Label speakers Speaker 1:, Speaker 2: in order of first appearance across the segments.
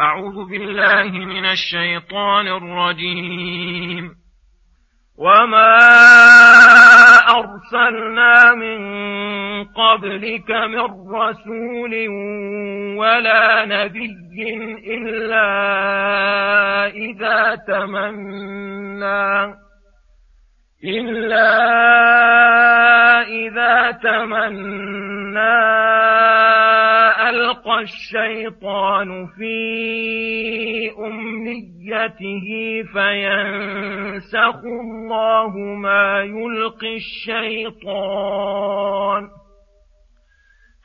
Speaker 1: أعوذ بالله من الشيطان الرجيم. وما أرسلنا من قبلك من رسول ولا نبي إلا إذا تمنى. إلا إذا تمنى ألقى الشيطان في أمنيته فينسخ الله ما يلقي الشيطان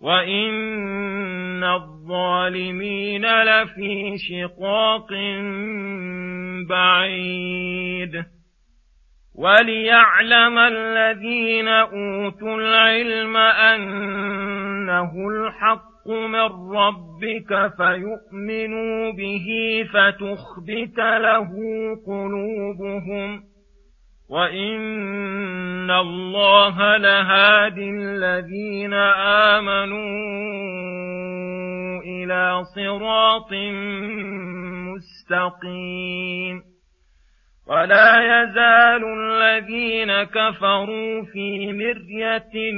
Speaker 1: وإن الظالمين لفي شقاق بعيد وليعلم الذين اوتوا العلم انه الحق من ربك فيؤمنوا به فتخبت له قلوبهم وان الله لهادي الذين امنوا إلى صراط مستقيم ولا يزال الذين كفروا في مرية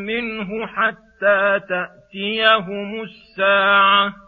Speaker 1: منه حتى تأتيهم الساعة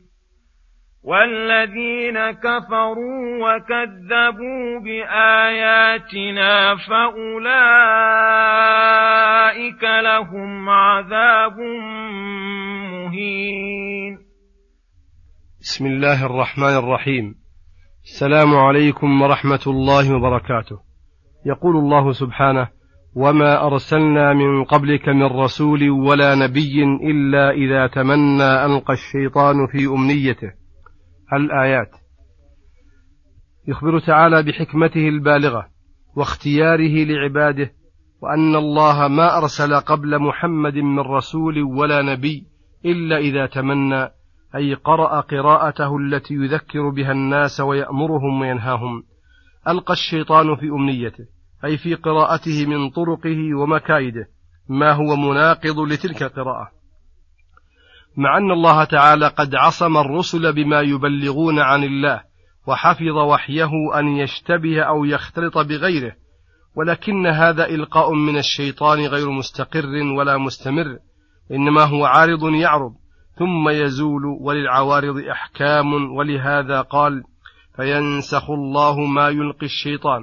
Speaker 1: والذين كفروا وكذبوا بآياتنا فأولئك لهم عذاب مهين
Speaker 2: بسم الله الرحمن الرحيم السلام عليكم ورحمة الله وبركاته. يقول الله سبحانه: وما أرسلنا من قبلك من رسول ولا نبي إلا إذا تمنى ألقى الشيطان في أمنيته. الآيات. يخبر تعالى بحكمته البالغة واختياره لعباده وأن الله ما أرسل قبل محمد من رسول ولا نبي إلا إذا تمنى أي قرأ قراءته التي يذكر بها الناس ويأمرهم وينهاهم ألقى الشيطان في أمنيته أي في قراءته من طرقه ومكايده ما هو مناقض لتلك القراءة مع أن الله تعالى قد عصم الرسل بما يبلغون عن الله وحفظ وحيه أن يشتبه أو يختلط بغيره ولكن هذا إلقاء من الشيطان غير مستقر ولا مستمر إنما هو عارض يعرض ثم يزول وللعوارض إحكام ولهذا قال فينسخ الله ما يلقي الشيطان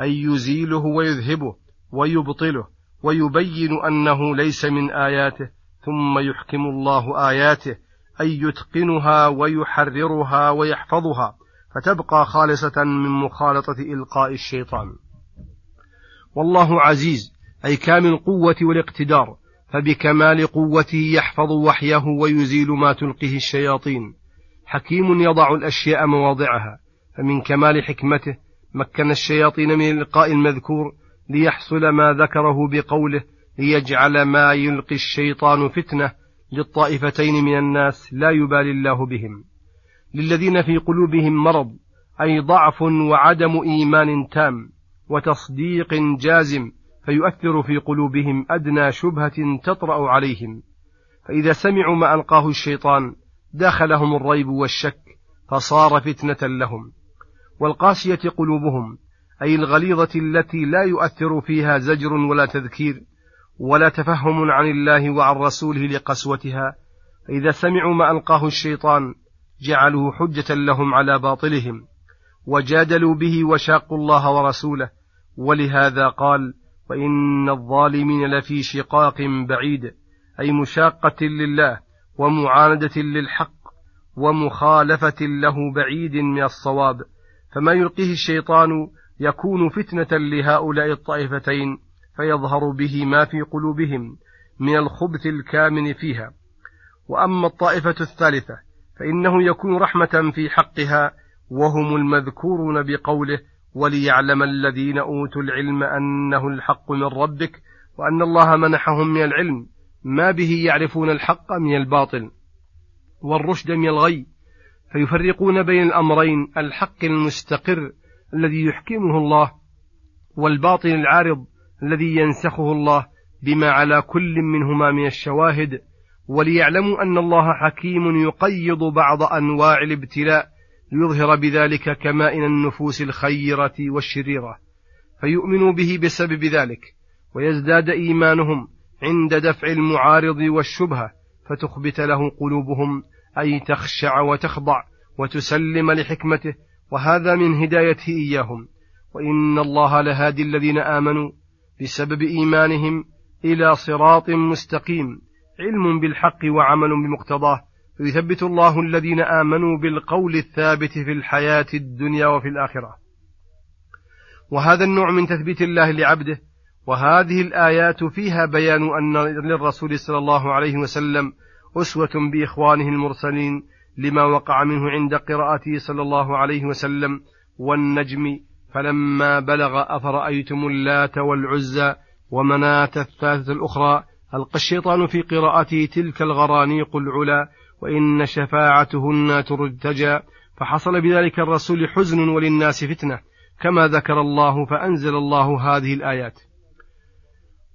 Speaker 2: أي يزيله ويذهبه ويبطله ويبين أنه ليس من آياته ثم يحكم الله آياته أي يتقنها ويحررها ويحفظها فتبقى خالصة من مخالطة إلقاء الشيطان. والله عزيز أي كامل القوة والاقتدار فبكمال قوته يحفظ وحيه ويزيل ما تلقيه الشياطين. حكيم يضع الأشياء مواضعها فمن كمال حكمته مكن الشياطين من الإلقاء المذكور ليحصل ما ذكره بقوله ليجعل ما يلقي الشيطان فتنة للطائفتين من الناس لا يبالي الله بهم. للذين في قلوبهم مرض أي ضعف وعدم إيمان تام وتصديق جازم فيؤثر في قلوبهم أدنى شبهة تطرأ عليهم. فإذا سمعوا ما ألقاه الشيطان دخلهم الريب والشك فصار فتنة لهم. والقاسية قلوبهم أي الغليظة التي لا يؤثر فيها زجر ولا تذكير ولا تفهم عن الله وعن رسوله لقسوتها. فإذا سمعوا ما ألقاه الشيطان جعلوه حجة لهم على باطلهم وجادلوا به وشاقوا الله ورسوله. ولهذا قال وإن الظالمين لفي شقاق بعيد أي مشاقة لله ومعاندة للحق ومخالفة له بعيد من الصواب. فما يلقيه الشيطان يكون فتنة لهؤلاء الطائفتين. فيظهر به ما في قلوبهم من الخبث الكامن فيها. وأما الطائفة الثالثة فإنه يكون رحمة في حقها وهم المذكورون بقوله وليعلم الذين أوتوا العلم أنه الحق من ربك وأن الله منحهم من العلم ما به يعرفون الحق من الباطل والرشد من الغي. فيفرقون بين الأمرين الحق المستقر الذي يحكمه الله والباطل العارض الذي ينسخه الله بما على كل منهما من الشواهد وليعلموا أن الله حكيم يقيض بعض أنواع الابتلاء ليظهر بذلك كمائن النفوس الخيرة والشريرة. فيؤمنوا به بسبب ذلك ويزداد إيمانهم عند دفع المعارض والشبهة فتخبت له قلوبهم أي تخشع وتخضع وتسلم لحكمته وهذا من هدايته إياهم. وإن الله لهادي الذين آمنوا بسبب إيمانهم إلى صراط مستقيم علم بالحق وعمل بمقتضاه. فيثبت الله الذين آمنوا بالقول الثابت في الحياة الدنيا وفي الآخرة. وهذا النوع من تثبيت الله لعبده وهذه الآيات فيها بيان أن للرسول صلى الله عليه وسلم أسوة بإخوانه المرسلين لما وقع منه عند قراءته صلى الله عليه وسلم والنجم فلما بلغ أفرأيتم اللات والعزى ومناة الثالثة الأخرى ألقى الشيطان في قراءته تلك الغرانيق العلا وإن شفاعتهن ترتجى. فحصل بذلك الرسول حزن وللناس فتنة. كما ذكر الله فأنزل الله هذه الآيات.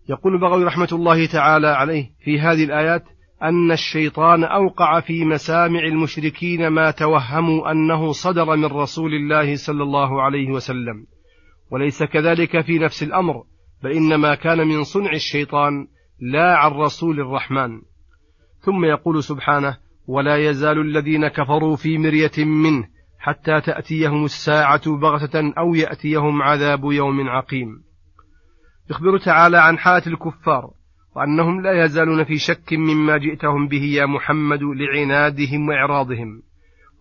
Speaker 2: يقول البغوي رحمة الله تعالى عليه في هذه الآيات أن الشيطان أوقع في مسامع المشركين ما توهموا أنه صدر من رسول الله صلى الله عليه وسلم. وليس كذلك في نفس الأمر بل إنما كان من صنع الشيطان لا عن رسول الرحمن. ثم يقول سبحانه ولا يزال الذين كفروا في مرية منه حتى تأتيهم الساعة بغتة أو يأتيهم عذاب يوم عقيم. يخبر تعالى عن حالة الكفار وأنهم لا يزالون في شك مما جئتهم به يا محمد لعنادهم وإعراضهم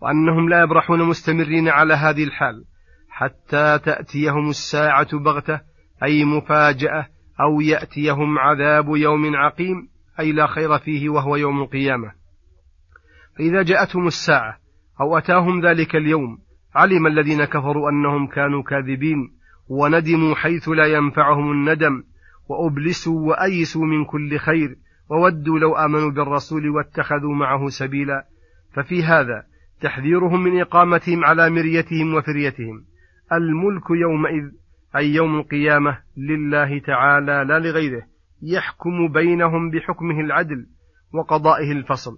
Speaker 2: وأنهم لا يبرحون مستمرين على هذه الحال حتى تأتيهم الساعة بغتة أي مفاجأة أو يأتيهم عذاب يوم عقيم أي لا خير فيه وهو يوم القيامة. فإذا جاءتهم الساعة أو أتاهم ذلك اليوم علم الذين كفروا أنهم كانوا كاذبين وندموا حيث لا ينفعهم الندم وأبلسوا وأيسوا من كل خير وودوا لو آمنوا بالرسول واتخذوا معه سبيلا. ففي هذا تحذيرهم من إقامتهم على مريتهم وفريتهم. الملك يومئذ أي يوم القيامة لله تعالى لا لغيره يحكم بينهم بحكمه العدل وقضائه الفصل.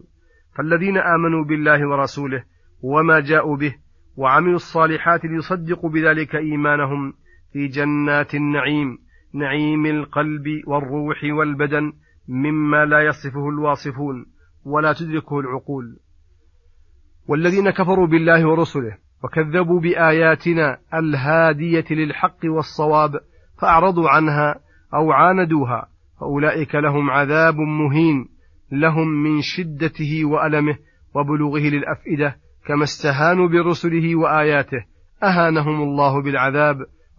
Speaker 2: فالذين آمنوا بالله ورسوله وما جاءوا به وعملوا الصالحات ليصدقوا بذلك إيمانهم في جنات النعيم. نعيم القلب والروح والبدن مما لا يصفه الواصفون ولا تدركه العقول. والذين كفروا بالله ورسله وكذبوا بآياتنا الهادية للحق والصواب فأعرضوا عنها أو عاندوها فأولئك لهم عذاب مهين لهم من شدته وألمه وبلوغه للأفئدة كما استهانوا برسله وآياته أهانهم الله بالعذاب